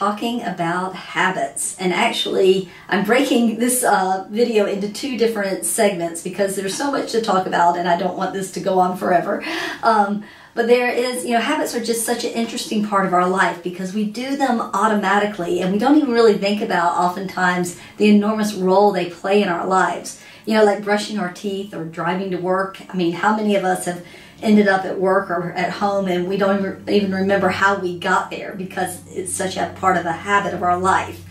talking about habits. And actually, I'm breaking this uh, video into two different segments because there's so much to talk about and I don't want this to go on forever. Um, but there is, you know, habits are just such an interesting part of our life because we do them automatically and we don't even really think about oftentimes the enormous role they play in our lives. You know, like brushing our teeth or driving to work. I mean, how many of us have ended up at work or at home and we don't even remember how we got there because it's such a part of a habit of our life.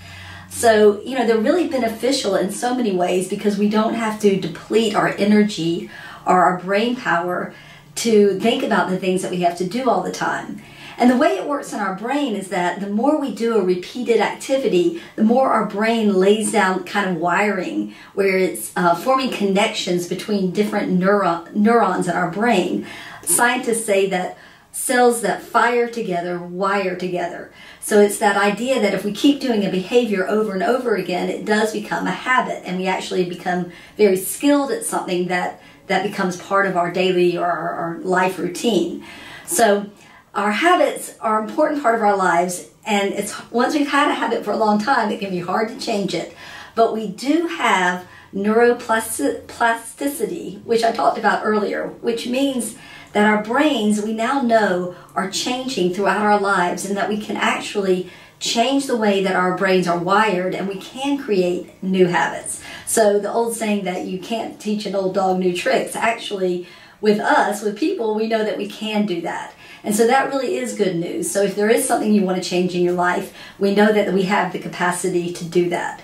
So, you know, they're really beneficial in so many ways because we don't have to deplete our energy or our brain power to think about the things that we have to do all the time. And the way it works in our brain is that the more we do a repeated activity, the more our brain lays down kind of wiring where it's uh, forming connections between different neuro- neurons in our brain. Scientists say that cells that fire together wire together. So it's that idea that if we keep doing a behavior over and over again, it does become a habit and we actually become very skilled at something that that becomes part of our daily or our, our life routine. So our habits are an important part of our lives and it's once we've had a habit for a long time it can be hard to change it. But we do have neuroplasticity which i talked about earlier which means that our brains we now know are changing throughout our lives and that we can actually change the way that our brains are wired and we can create new habits. So the old saying that you can't teach an old dog new tricks actually with us with people we know that we can do that and so that really is good news. So if there is something you want to change in your life, we know that we have the capacity to do that.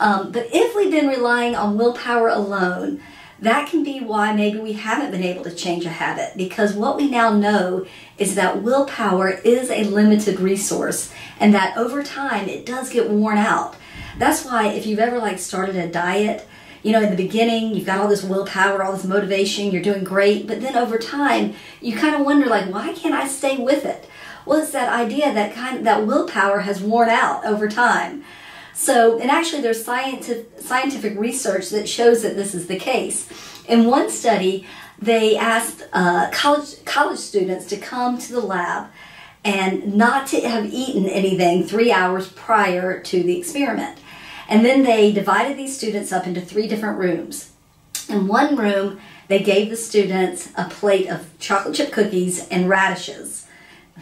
Um, but if we've been relying on willpower alone, that can be why maybe we haven't been able to change a habit because what we now know is that willpower is a limited resource and that over time it does get worn out. That's why if you've ever like started a diet, you know, in the beginning, you've got all this willpower, all this motivation, you're doing great, but then over time, you kind of wonder, like, why can't I stay with it? Well, it's that idea that kind of, that willpower has worn out over time. So, and actually, there's scientific, scientific research that shows that this is the case. In one study, they asked uh, college college students to come to the lab and not to have eaten anything three hours prior to the experiment. And then they divided these students up into three different rooms. In one room, they gave the students a plate of chocolate chip cookies and radishes.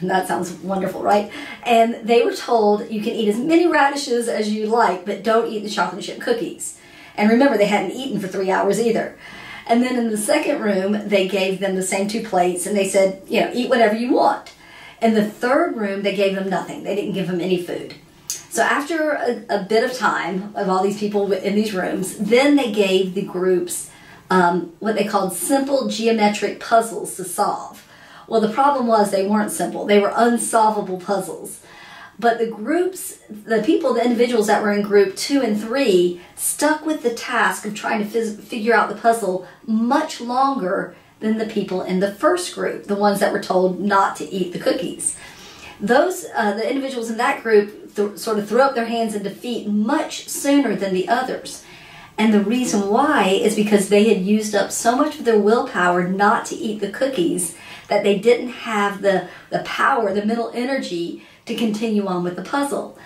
That sounds wonderful, right? And they were told you can eat as many radishes as you like, but don't eat the chocolate chip cookies. And remember, they hadn't eaten for three hours either. And then in the second room, they gave them the same two plates and they said, you know, eat whatever you want. In the third room, they gave them nothing. They didn't give them any food. So after a, a, bit of time of all these people in these rooms, then they gave the groups um, what they called simple geometric puzzles to solve. Well, the problem was they weren't simple; they were unsolvable puzzles. But the groups, the people, the individuals that were in group two and three, stuck with the task of trying to figure out the puzzle much longer than the people in the first group, the ones that were told not to eat the cookies. Those, uh, the individuals in that group th- sort of throw up their hands in defeat much sooner than the others. And the reason why is because they had used up so much of their willpower not to eat the cookies that they didn't have the, the power, the mental energy to continue on with the puzzle.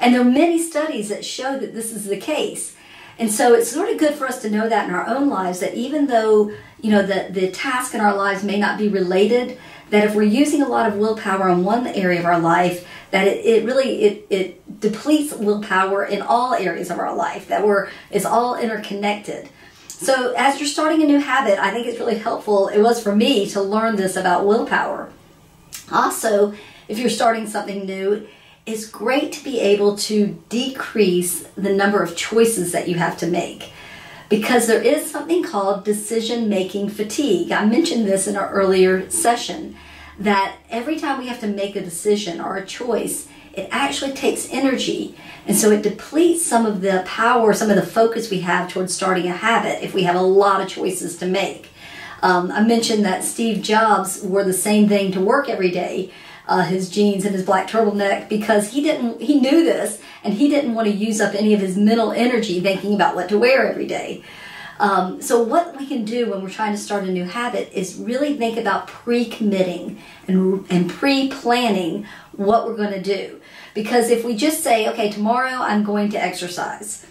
And there are many studies that show that this is the case. And so it's sort of good for us to know that in our own lives that even though, you know, the, the task in our lives may not be related, that if we're using a lot of willpower in one area of our life, that it, it really it, it depletes willpower in all areas of our life that we're is all interconnected. So as you're starting a new habit i think it's really helpful it was for me to learn this about willpower. Also if you're starting something new it's great to be able to decrease the number of choices that you have to make. Because there is something called decision making fatigue. I mentioned this in our earlier session that every time we have to make a decision or a choice, it actually takes energy. And so it depletes some of the power, some of the focus we have towards starting a habit if we have a lot of choices to make. Um, I mentioned that Steve Jobs wore the same thing to work every day. Uh, his jeans and his black turtleneck because he didn't he knew this and he didn't want to use up any of his mental energy thinking about what to wear every day Um, so what we can do when we're trying to start a new habit is really think about pre-committing and, and pre-planning what we're going to do. Because if we just say, okay, tomorrow I'm going to exercise,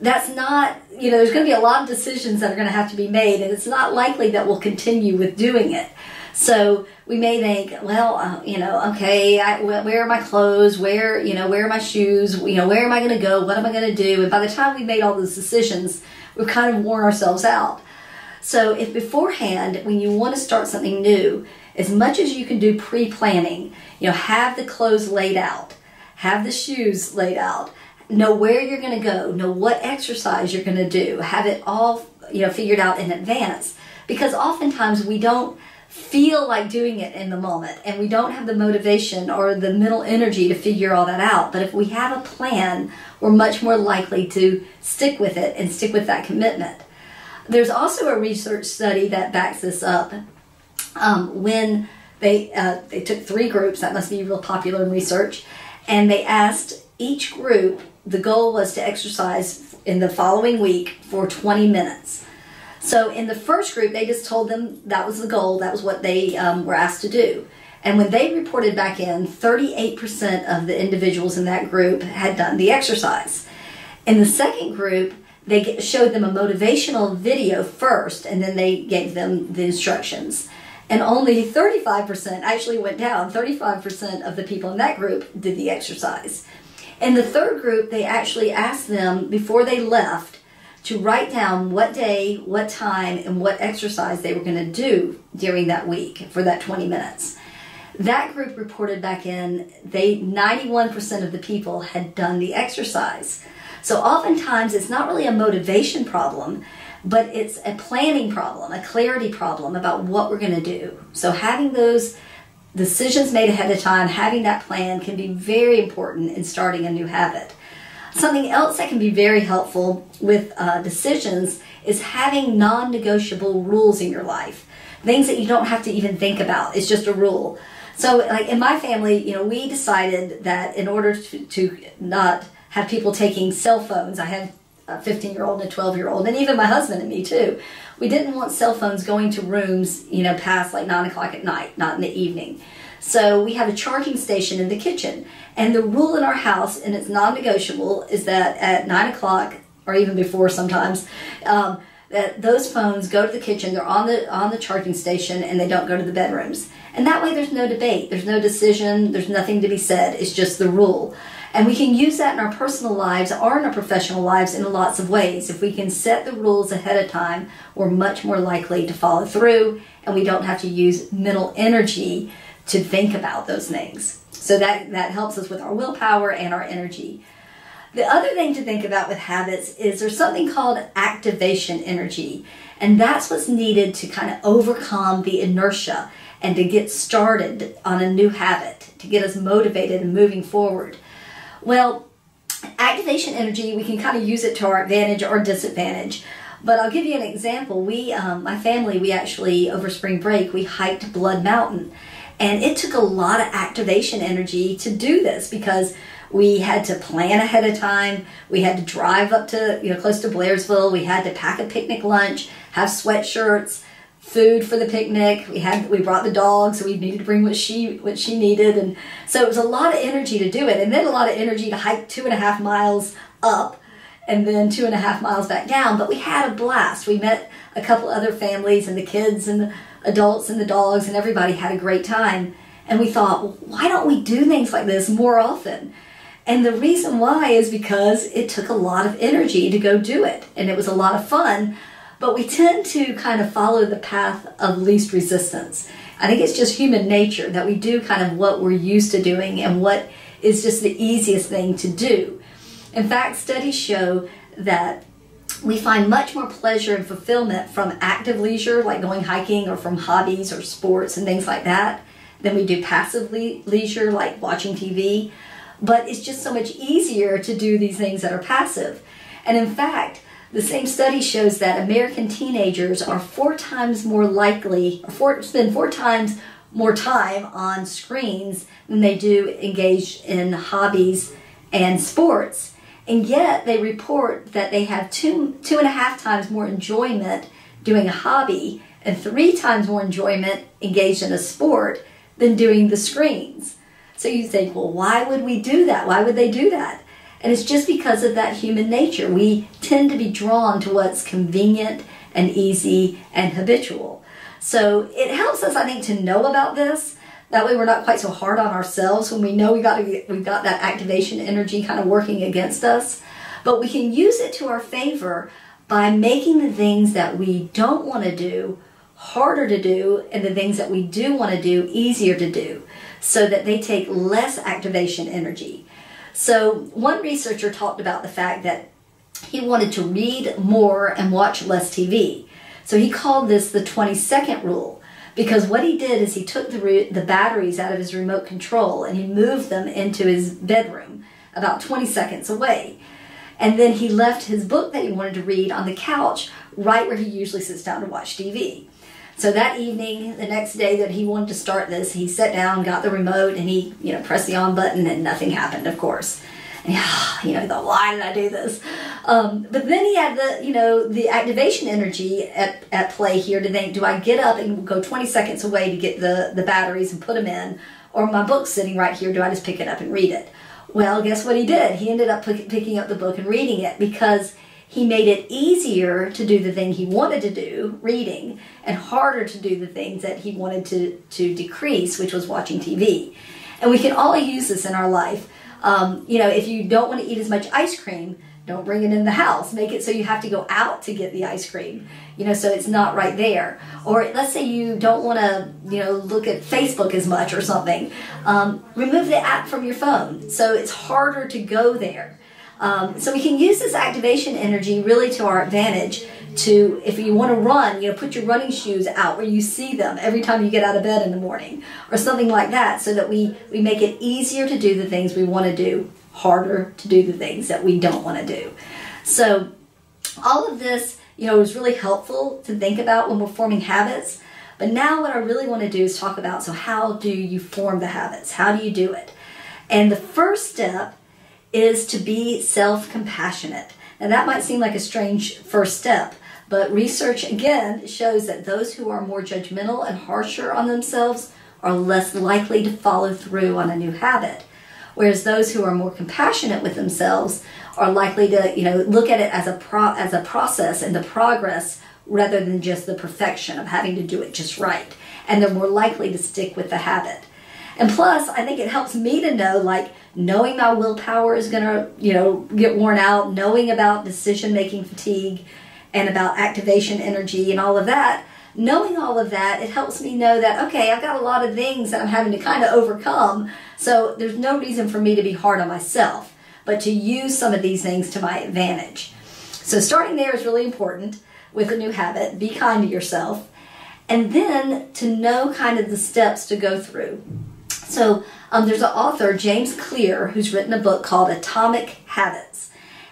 that's not, you know, there's going to be a lot of decisions that are going to have to be made, and it's not likely that we'll continue with doing it. So we may think, well, uh, you know, okay, I, where are my clothes? Where, you know, where are my shoes? You know, where am I going to go? What am I going to do? And by the time we made all those decisions, we've kind of worn ourselves out. So if beforehand, when you want to start something new, as much as you can do pre-planning, you know, have the clothes laid out, have the shoes laid out, know where you're going to go, know what exercise you're going to do, have it all, you know, figured out in advance. Because oftentimes we don't feel like doing it in the moment and we don't have the motivation or the mental energy to figure all that out. But if we have a plan, we're much more likely to stick with it and stick with that commitment. There's also a research study that backs this up. Um, when they uh, they took three groups, that must be real popular in research, and they asked each group. The goal was to exercise in the following week for 20 minutes. So in the first group, they just told them that was the goal, that was what they um, were asked to do. And when they reported back in, 38% of the individuals in that group had done the exercise. In the second group, they showed them a motivational video first, and then they gave them the instructions. And only 35% actually went down. 35% of the people in that group did the exercise. In the third group, they actually asked them before they left to write down what day, what time, and what exercise they were going to do during that week for that 20 minutes. That group reported back in, they 91% of the people had done the exercise. So oftentimes it's not really a motivation problem, but it's a planning problem, a clarity problem about what we're going to do. So having those decisions made ahead of time, having that plan can be very important in starting a new habit. Something else that can be very helpful with uh, decisions is having non negotiable rules in your life. Things that you don't have to even think about. It's just a rule. So, like in my family, you know, we decided that in order to, to not have people taking cell phones, I have a 15 year old and a 12 year old, and even my husband and me too. We didn't want cell phones going to rooms, you know, past like 9 o'clock at night, not in the evening. So we have a charging station in the kitchen. And the rule in our house, and it's non negotiable, is that at 9 o'clock, or even before sometimes, um, that those phones go to the kitchen, they're on the, on the charging station, and they don't go to the bedrooms. And that way there's no debate, there's no decision, there's nothing to be said, it's just the rule. And we can use that in our personal lives or in our professional lives in lots of ways. If we can set the rules ahead of time, we're much more likely to follow through and we don't have to use mental energy to think about those things. So that, that helps us with our willpower and our energy. The other thing to think about with habits is there's something called activation energy, and that's what's needed to kind of overcome the inertia and to get started on a new habit, to get us motivated and moving forward. Well, activation energy, we can kind of use it to our advantage or disadvantage. But I'll give you an example. We, um, my family, we actually, over spring break, we hiked Blood Mountain. And it took a lot of activation energy to do this because we had to plan ahead of time. We had to drive up to, you know, close to Blairsville. We had to pack a picnic lunch, have sweatshirts, food for the picnic. We had we brought the dog, so we needed to bring what she what she needed, and so it was a lot of energy to do it, and then a lot of energy to hike two and a half miles up, and then two and a half miles back down. But we had a blast. We met a couple other families and the kids and adults and the dogs and everybody had a great time. And we thought, well, why don't we do things like this more often? And the reason why is because it took a lot of energy to go do it. And it was a lot of fun. But we tend to kind of follow the path of least resistance. I think it's just human nature that we do kind of what we're used to doing and what is just the easiest thing to do. In fact, studies show that we find much more pleasure and fulfillment from active leisure, like going hiking, or from hobbies or sports and things like that, than we do passive le- leisure, like watching TV. But it's just so much easier to do these things that are passive. And in fact, the same study shows that American teenagers are four times more likely, four, spend four times more time on screens than they do engage in hobbies and sports. And yet they report that they have two, two and a half times more enjoyment doing a hobby and three times more enjoyment engaged in a sport than doing the screens. So you think, well, why would we do that? Why would they do that? And it's just because of that human nature. We tend to be drawn to what's convenient and easy and habitual. So it helps us, I think, to know about this. That way, we're not quite so hard on ourselves when we know we got to, we've got that activation energy kind of working against us. But we can use it to our favor by making the things that we don't want to do harder to do and the things that we do want to do easier to do so that they take less activation energy. So, one researcher talked about the fact that he wanted to read more and watch less TV. So, he called this the 20 second rule because what he did is he took the, the batteries out of his remote control and he moved them into his bedroom about 20 seconds away. And then he left his book that he wanted to read on the couch right where he usually sits down to watch TV. So that evening, the next day that he wanted to start this, he sat down, got the remote, and he, you know, pressed the on button, and nothing happened, of course. And, you know, thought, why did I do this? Um, but then he had the, you know, the activation energy at, at play here to think, do I get up and go 20 seconds away to get the, the batteries and put them in? Or my book's sitting right here, do I just pick it up and read it? Well, guess what he did? He ended up picking up the book and reading it because he made it easier to do the thing he wanted to do, reading, and harder to do the things that he wanted to, to decrease, which was watching TV. And we can all use this in our life. Um, you know, if you don't want to eat as much ice cream, don't bring it in the house. Make it so you have to go out to get the ice cream, you know, so it's not right there. Or let's say you don't want to, you know, look at Facebook as much or something. Um, remove the app from your phone so it's harder to go there. Um, so we can use this activation energy really to our advantage to, if you want to run, you know, put your running shoes out where you see them every time you get out of bed in the morning or something like that so that we, we make it easier to do the things we want to do, harder to do the things that we don't want to do. So all of this, you know, is really helpful to think about when we're forming habits. But now what I really want to do is talk about, so how do you form the habits? How do you do it? And the first step is to be self compassionate. Now, that might seem like a strange first step, but research again shows that those who are more judgmental and harsher on themselves are less likely to follow through on a new habit. Whereas those who are more compassionate with themselves are likely to, you know, look at it as a pro- as a process and the progress rather than just the perfection of having to do it just right. And they're more likely to stick with the habit. And plus, I think it helps me to know like knowing my willpower is going to, you know, get worn out, knowing about decision making fatigue and about activation energy and all of that, knowing all of that, it helps me know that, okay, I've got a lot of things that I'm having to kind of overcome. So there's no reason for me to be hard on myself, but to use some of these things to my advantage. So starting there is really important with a new habit. Be kind to yourself. And then to know kind of the steps to go through. So um, there's an author, James Clear, who's written a book called Atomic Habits.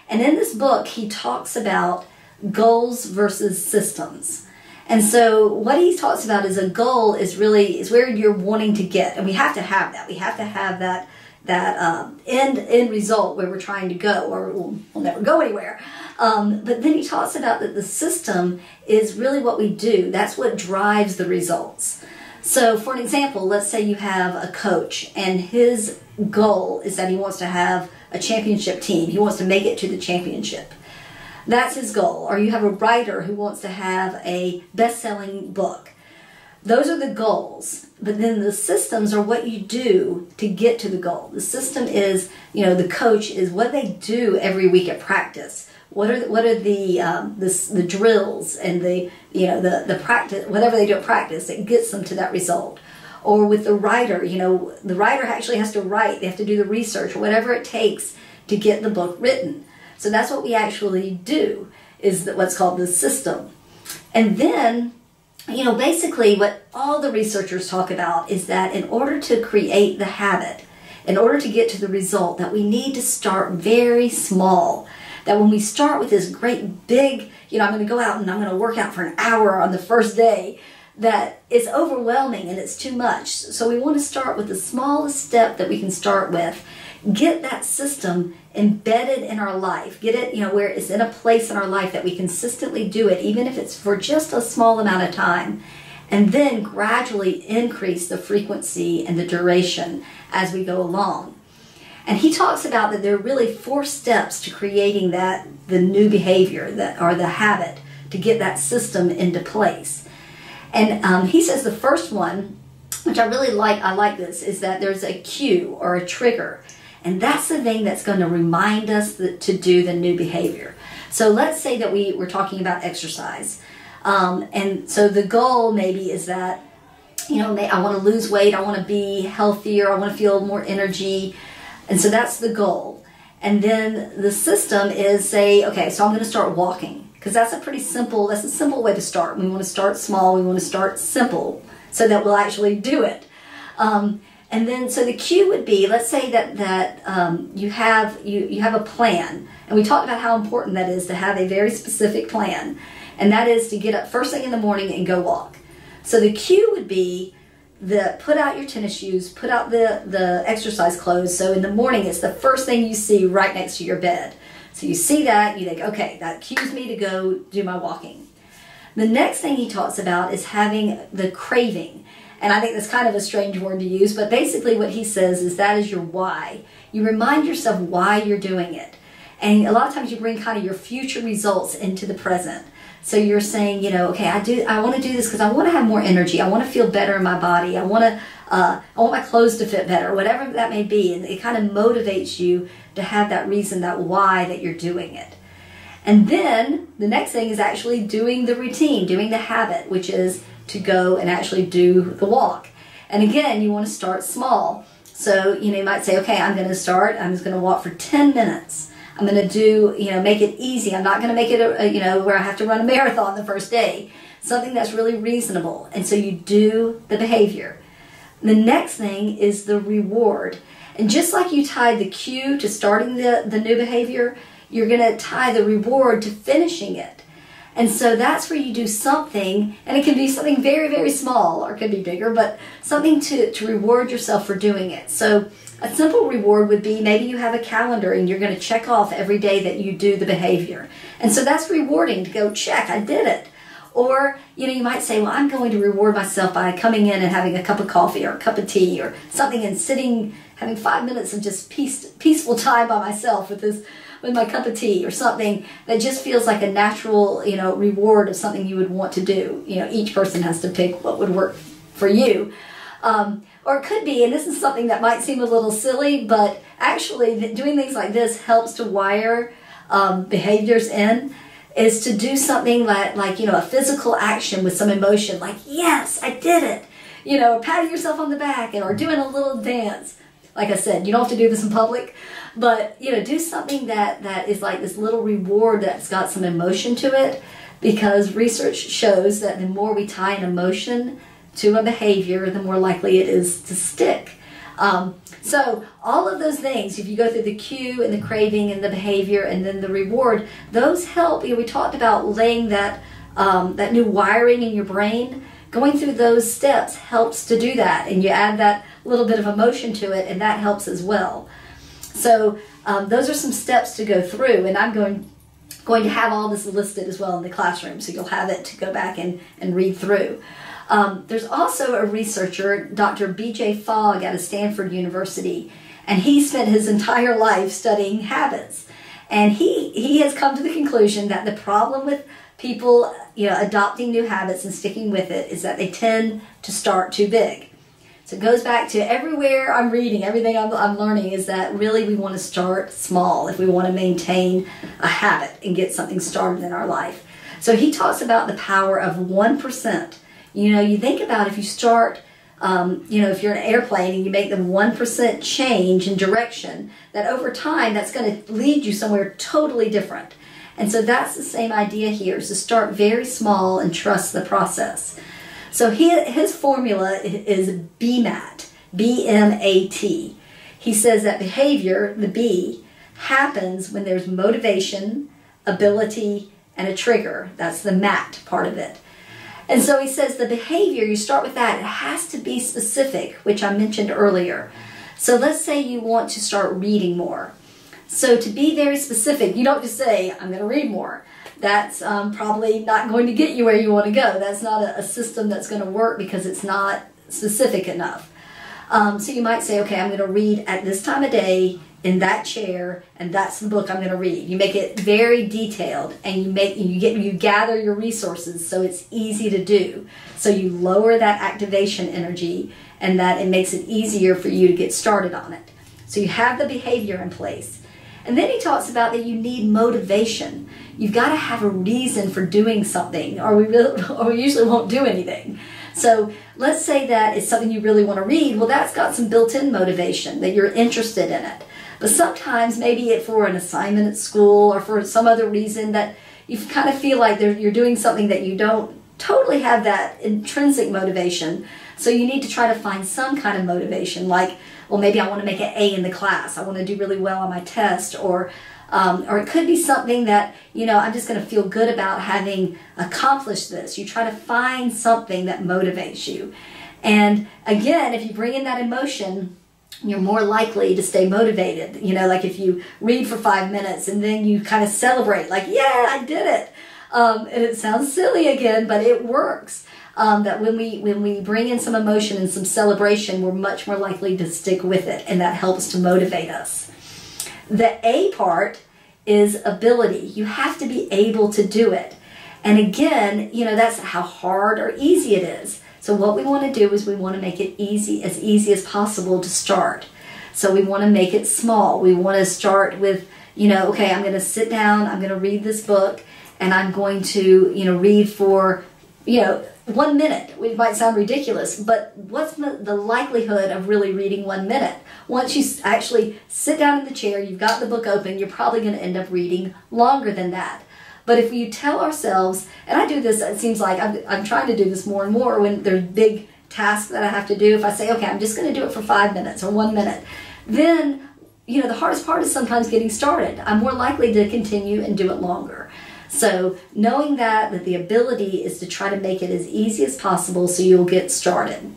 And in this book, he talks about goals versus systems. And so what he talks about is a goal is really is where you're wanting to get, and we have to have that. We have to have that that um, end end result where we're trying to go, or we'll, we'll never go anywhere. Um, but then he talks about that the system is really what we do. That's what drives the results. So, for an example, let's say you have a coach and his goal is that he wants to have a championship team. He wants to make it to the championship. That's his goal. Or you have a writer who wants to have a best selling book. Those are the goals. But then the systems are what you do to get to the goal. The system is, you know, the coach is what they do every week at practice what are the, what are the um, the, the drills and the you know the the practice whatever they do at practice that gets them to that result or with the writer you know the writer actually has to write they have to do the research whatever it takes to get the book written so that's what we actually do is what's called the system and then you know basically what all the researchers talk about is that in order to create the habit in order to get to the result that we need to start very small that when we start with this great big, you know, I'm going to go out and I'm going to work out for an hour on the first day, that it's overwhelming and it's too much. So we want to start with the smallest step that we can start with. Get that system embedded in our life. Get it, you know, where it's in a place in our life that we consistently do it, even if it's for just a small amount of time. And then gradually increase the frequency and the duration as we go along. And he talks about that there are really four steps to creating that the new behavior that or the habit to get that system into place. And um, he says the first one, which I really like, I like this, is that there's a cue or a trigger. And that's the thing that's going to remind us that, to do the new behavior. So let's say that we were talking about exercise. Um, and so the goal maybe is that, you know, I want to lose weight, I want to be healthier, I want to feel more energy. And so that's the goal. And then the system is say, okay, so I'm going to start walking because that's a pretty simple, that's a simple way to start. We want to start small, we want to start simple so that we'll actually do it. Um, and then, so the cue would be, let's say that that um, you have you you have a plan, and we talked about how important that is to have a very specific plan, and that is to get up first thing in the morning and go walk. So the cue would be the put out your tennis shoes, put out the the exercise clothes. So in the morning, it's the first thing you see right next to your bed. So you see that, you think, okay, that cues me to go do my walking. The next thing he talks about is having the craving. And I think that's kind of a strange word to use, but basically what he says is that is your why. You remind yourself why you're doing it. And a lot of times you bring kind of your future results into the present. So you're saying, you know, okay, I do, I want to do this because I want to have more energy. I want to feel better in my body. I want to, uh, I want my clothes to fit better, whatever that may be. And it kind of motivates you to have that reason, that why that you're doing it. And then the next thing is actually doing the routine, doing the habit, which is to go and actually do the walk. And again, you want to start small. So, you know, you might say, okay, I'm going to start, I'm just going to walk for 10 minutes. I'm going to do, you know, make it easy. I'm not going to make it, a, you know, where I have to run a marathon the first day. Something that's really reasonable. And so you do the behavior. The next thing is the reward. And just like you tied the cue to starting the, the new behavior, you're going to tie the reward to finishing it. And so that's where you do something, and it can be something very, very small, or it could be bigger, but something to, to reward yourself for doing it. So a simple reward would be maybe you have a calendar and you're going to check off every day that you do the behavior. And so that's rewarding to go check, I did it. Or, you know, you might say, well, I'm going to reward myself by coming in and having a cup of coffee or a cup of tea or something and sitting, having five minutes of just peace, peaceful time by myself with this with my cup of tea or something that just feels like a natural, you know, reward of something you would want to do. You know, each person has to pick what would work for you. Um, or it could be, and this is something that might seem a little silly, but actually doing things like this helps to wire um, behaviors in is to do something like, like, you know, a physical action with some emotion, like, yes, I did it. You know, patting yourself on the back and, or doing a little dance. Like I said, you don't have to do this in public, but you know, do something that that is like this little reward that's got some emotion to it, because research shows that the more we tie an emotion to a behavior, the more likely it is to stick. Um, so all of those things, if you go through the cue and the craving and the behavior and then the reward, those help. You know, we talked about laying that um, that new wiring in your brain. Going through those steps helps to do that, and you add that little bit of emotion to it, and that helps as well. So um, those are some steps to go through, and I'm going going to have all this listed as well in the classroom, so you'll have it to go back and, and read through. Um, there's also a researcher, Dr. B.J. Fogg at Stanford University, and he spent his entire life studying habits. And he, he has come to the conclusion that the problem with people you know, adopting new habits and sticking with it is that they tend to start too big. So it goes back to everywhere I'm reading, everything I'm, I'm learning is that really we want to start small if we want to maintain a habit and get something started in our life. So he talks about the power of 1%. You know, you think about if you start, um, you know, if you're an airplane and you make the 1% change in direction, that over time that's going to lead you somewhere totally different. And so that's the same idea here is to start very small and trust the process. So his, his formula is BMAT, B-M-A-T. He says that behavior, the B, happens when there's motivation, ability, and a trigger. That's the MAT part of it. And so he says the behavior, you start with that, it has to be specific, which I mentioned earlier. So let's say you want to start reading more. So to be very specific, you don't just say, I'm going to read more. That's um, probably not going to get you where you want to go. That's not a, a system that's going to work because it's not specific enough. Um, so you might say, okay, I'm going to read at this time of day in that chair, and that's the book I'm going to read. You make it very detailed, and you make you get you gather your resources so it's easy to do. So you lower that activation energy, and that it makes it easier for you to get started on it. So you have the behavior in place. And then he talks about that you need motivation. You've got to have a reason for doing something, or we really, or we usually won't do anything. So let's say that it's something you really want to read. Well, that's got some built-in motivation that you're interested in it. But sometimes maybe it for an assignment at school or for some other reason that you kind of feel like you're doing something that you don't totally have that intrinsic motivation. So you need to try to find some kind of motivation, like, well, maybe I want to make an A in the class. I want to do really well on my test, or um, or it could be something that you know I'm just going to feel good about having accomplished this. You try to find something that motivates you, and again, if you bring in that emotion, you're more likely to stay motivated. You know, like if you read for five minutes and then you kind of celebrate, like, yeah, I did it. Um, and it sounds silly again, but it works. Um, that when we when we bring in some emotion and some celebration, we're much more likely to stick with it, and that helps to motivate us. The A part is ability. You have to be able to do it. And again, you know, that's how hard or easy it is. So what we want to do is we want to make it easy, as easy as possible to start. So we want to make it small. We want to start with, you know, okay, I'm going to sit down, I'm going to read this book, and I'm going to, you know, read for, you know, one minute. It might sound ridiculous, but what's the likelihood of really reading one minute? Once you actually sit down in the chair, you've got the book open, you're probably going to end up reading longer than that. But if we tell ourselves, and I do this, it seems like I'm, I'm trying to do this more and more when there's big tasks that I have to do. If I say, okay, I'm just going to do it for five minutes or one minute, then, you know, the hardest part is sometimes getting started. I'm more likely to continue and do it longer. So knowing that, that the ability is to try to make it as easy as possible so you'll get started.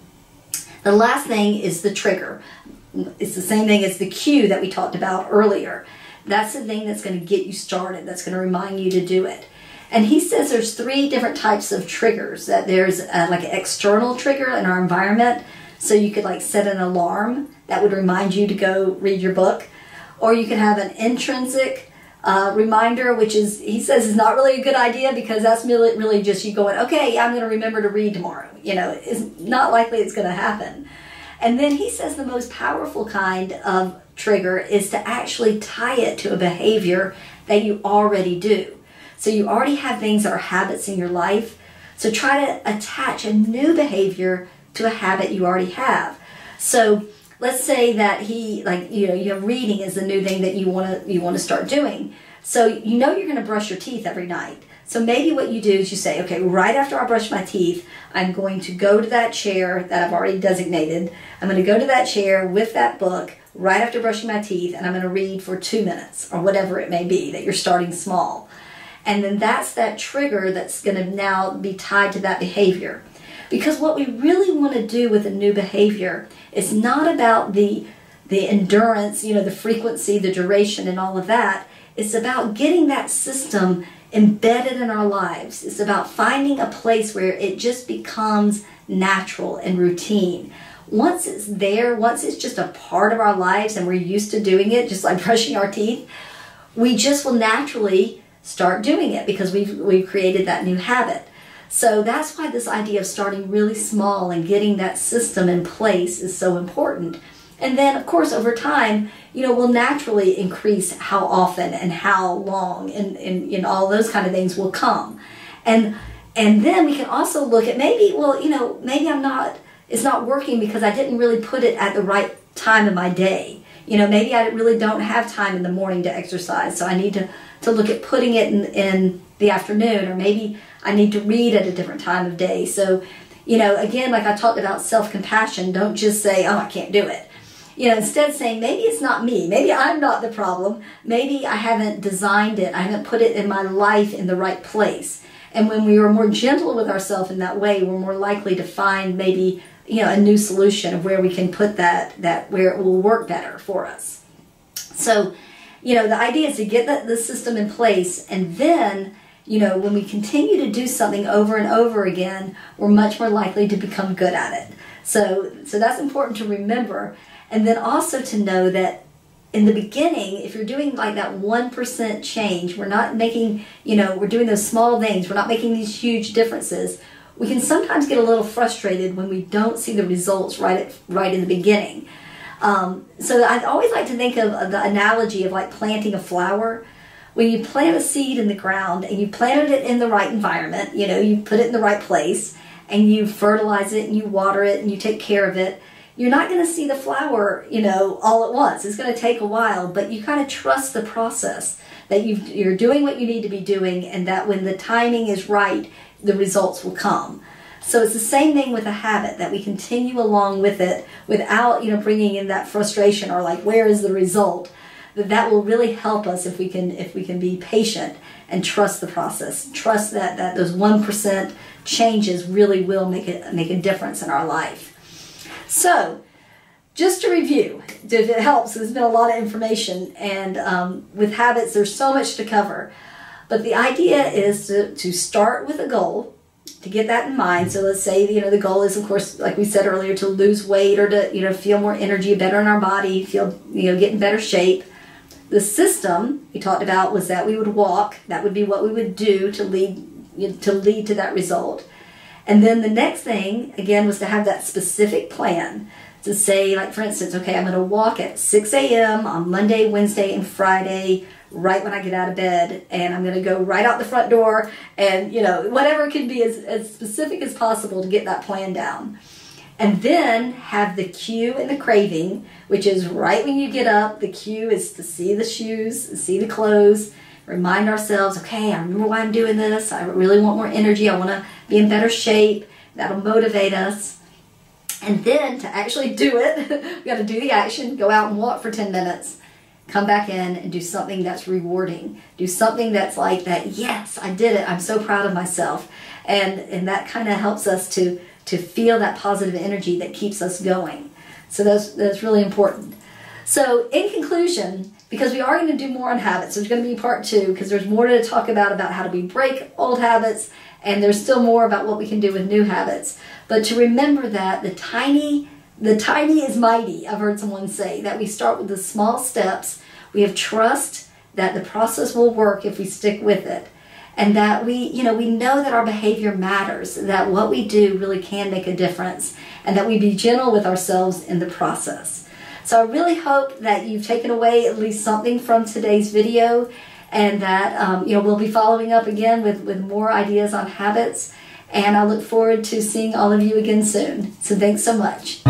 The last thing is the trigger. It's the same thing as the cue that we talked about earlier. That's the thing that's going to get you started, that's going to remind you to do it. And he says there's three different types of triggers. That there's a, like an external trigger in our environment. So you could like set an alarm that would remind you to go read your book. Or you can have an intrinsic uh, reminder, which is, he says, is not really a good idea because that's really, really just you going, okay, I'm going to remember to read tomorrow. You know, it's not likely it's going to happen. And then he says the most powerful kind of trigger is to actually tie it to a behavior that you already do. So you already have things that are habits in your life. So try to attach a new behavior to a habit you already have. So let's say that he like you know your reading is the new thing that you want to you want to start doing. So you know you're going to brush your teeth every night. So maybe what you do is you say, okay, right after I brush my teeth, I'm going to go to that chair that I've already designated. I'm going to go to that chair with that book right after brushing my teeth and I'm going to read for two minutes or whatever it may be that you're starting small. And then that's that trigger that's going to now be tied to that behavior. Because what we really want to do with a new behavior is not about the the endurance, you know, the frequency, the duration and all of that. It's about getting that system embedded in our lives. It's about finding a place where it just becomes natural and routine. Once it's there, once it's just a part of our lives and we're used to doing it, just like brushing our teeth, we just will naturally start doing it because we've, we've created that new habit. So that's why this idea of starting really small and getting that system in place is so important. And then, of course, over time, you know, we'll naturally increase how often and how long and, and, and all those kind of things will come. And and then we can also look at maybe, well, you know, maybe I'm not, it's not working because I didn't really put it at the right time of my day. You know, maybe I really don't have time in the morning to exercise, so I need to, to look at putting it in, in the afternoon, or maybe I need to read at a different time of day. So, you know, again, like I talked about self compassion, don't just say, oh, I can't do it you know, instead saying maybe it's not me, maybe I'm not the problem, maybe I haven't designed it, I haven't put it in my life in the right place. And when we are more gentle with ourselves in that way, we're more likely to find maybe you know a new solution of where we can put that that where it will work better for us. So, you know, the idea is to get the, the system in place and then you know, when we continue to do something over and over again, we're much more likely to become good at it. So, so that's important to remember. And then also to know that in the beginning, if you're doing like that 1% change, we're not making, you know, we're doing those small things, we're not making these huge differences. We can sometimes get a little frustrated when we don't see the results right at, right in the beginning. Um, so I always like to think of, of the analogy of like planting a flower. When you plant a seed in the ground and you planted it in the right environment, you know, you put it in the right place and you fertilize it and you water it and you take care of it, you're not going to see the flower, you know, all at once. It's going to take a while, but you kind of trust the process that you are doing what you need to be doing, and that when the timing is right, the results will come. So it's the same thing with a habit that we continue along with it without, you know, bringing in that frustration or like where is the result. That that will really help us if we can if we can be patient and trust the process. Trust that that those one percent changes really will make it make a difference in our life. So, just to review, if it helps, there's been a lot of information, and um, with habits, there's so much to cover. But the idea is to, to start with a goal, to get that in mind. So let's say you know the goal is, of course, like we said earlier, to lose weight or to you know feel more energy, better in our body, feel you know get in better shape. The system we talked about was that we would walk. That would be what we would do to lead to lead to that result. And then the next thing, again, was to have that specific plan to say, like, for instance, okay, I'm going to walk at 6 a.m. on Monday, Wednesday, and Friday, right when I get out of bed, and I'm going to go right out the front door, and, you know, whatever can be as, as specific as possible to get that plan down. And then have the cue and the craving, which is right when you get up. The cue is to see the shoes, see the clothes, remind ourselves, okay, I remember why I'm doing this. I really want more energy. I want to be in better shape. That'll motivate us. And then to actually do it, we got to do the action, go out and walk for 10 minutes, come back in and do something that's rewarding. Do something that's like that, yes, I did it. I'm so proud of myself. And and that kind of helps us to to feel that positive energy that keeps us going. So that's that's really important. So in conclusion, because we are going to do more on habits. There's going to be part two because there's more to talk about about how do we break old habits, and there's still more about what we can do with new habits. But to remember that the tiny, the tiny is mighty. I've heard someone say that we start with the small steps. We have trust that the process will work if we stick with it and that we you know we know that our behavior matters that what we do really can make a difference and that we be gentle with ourselves in the process so I really hope that you've taken away at least something from today's video and that um, you know we'll be following up again with, with more ideas on habits. And I look forward to seeing all of you again soon. So thanks so much.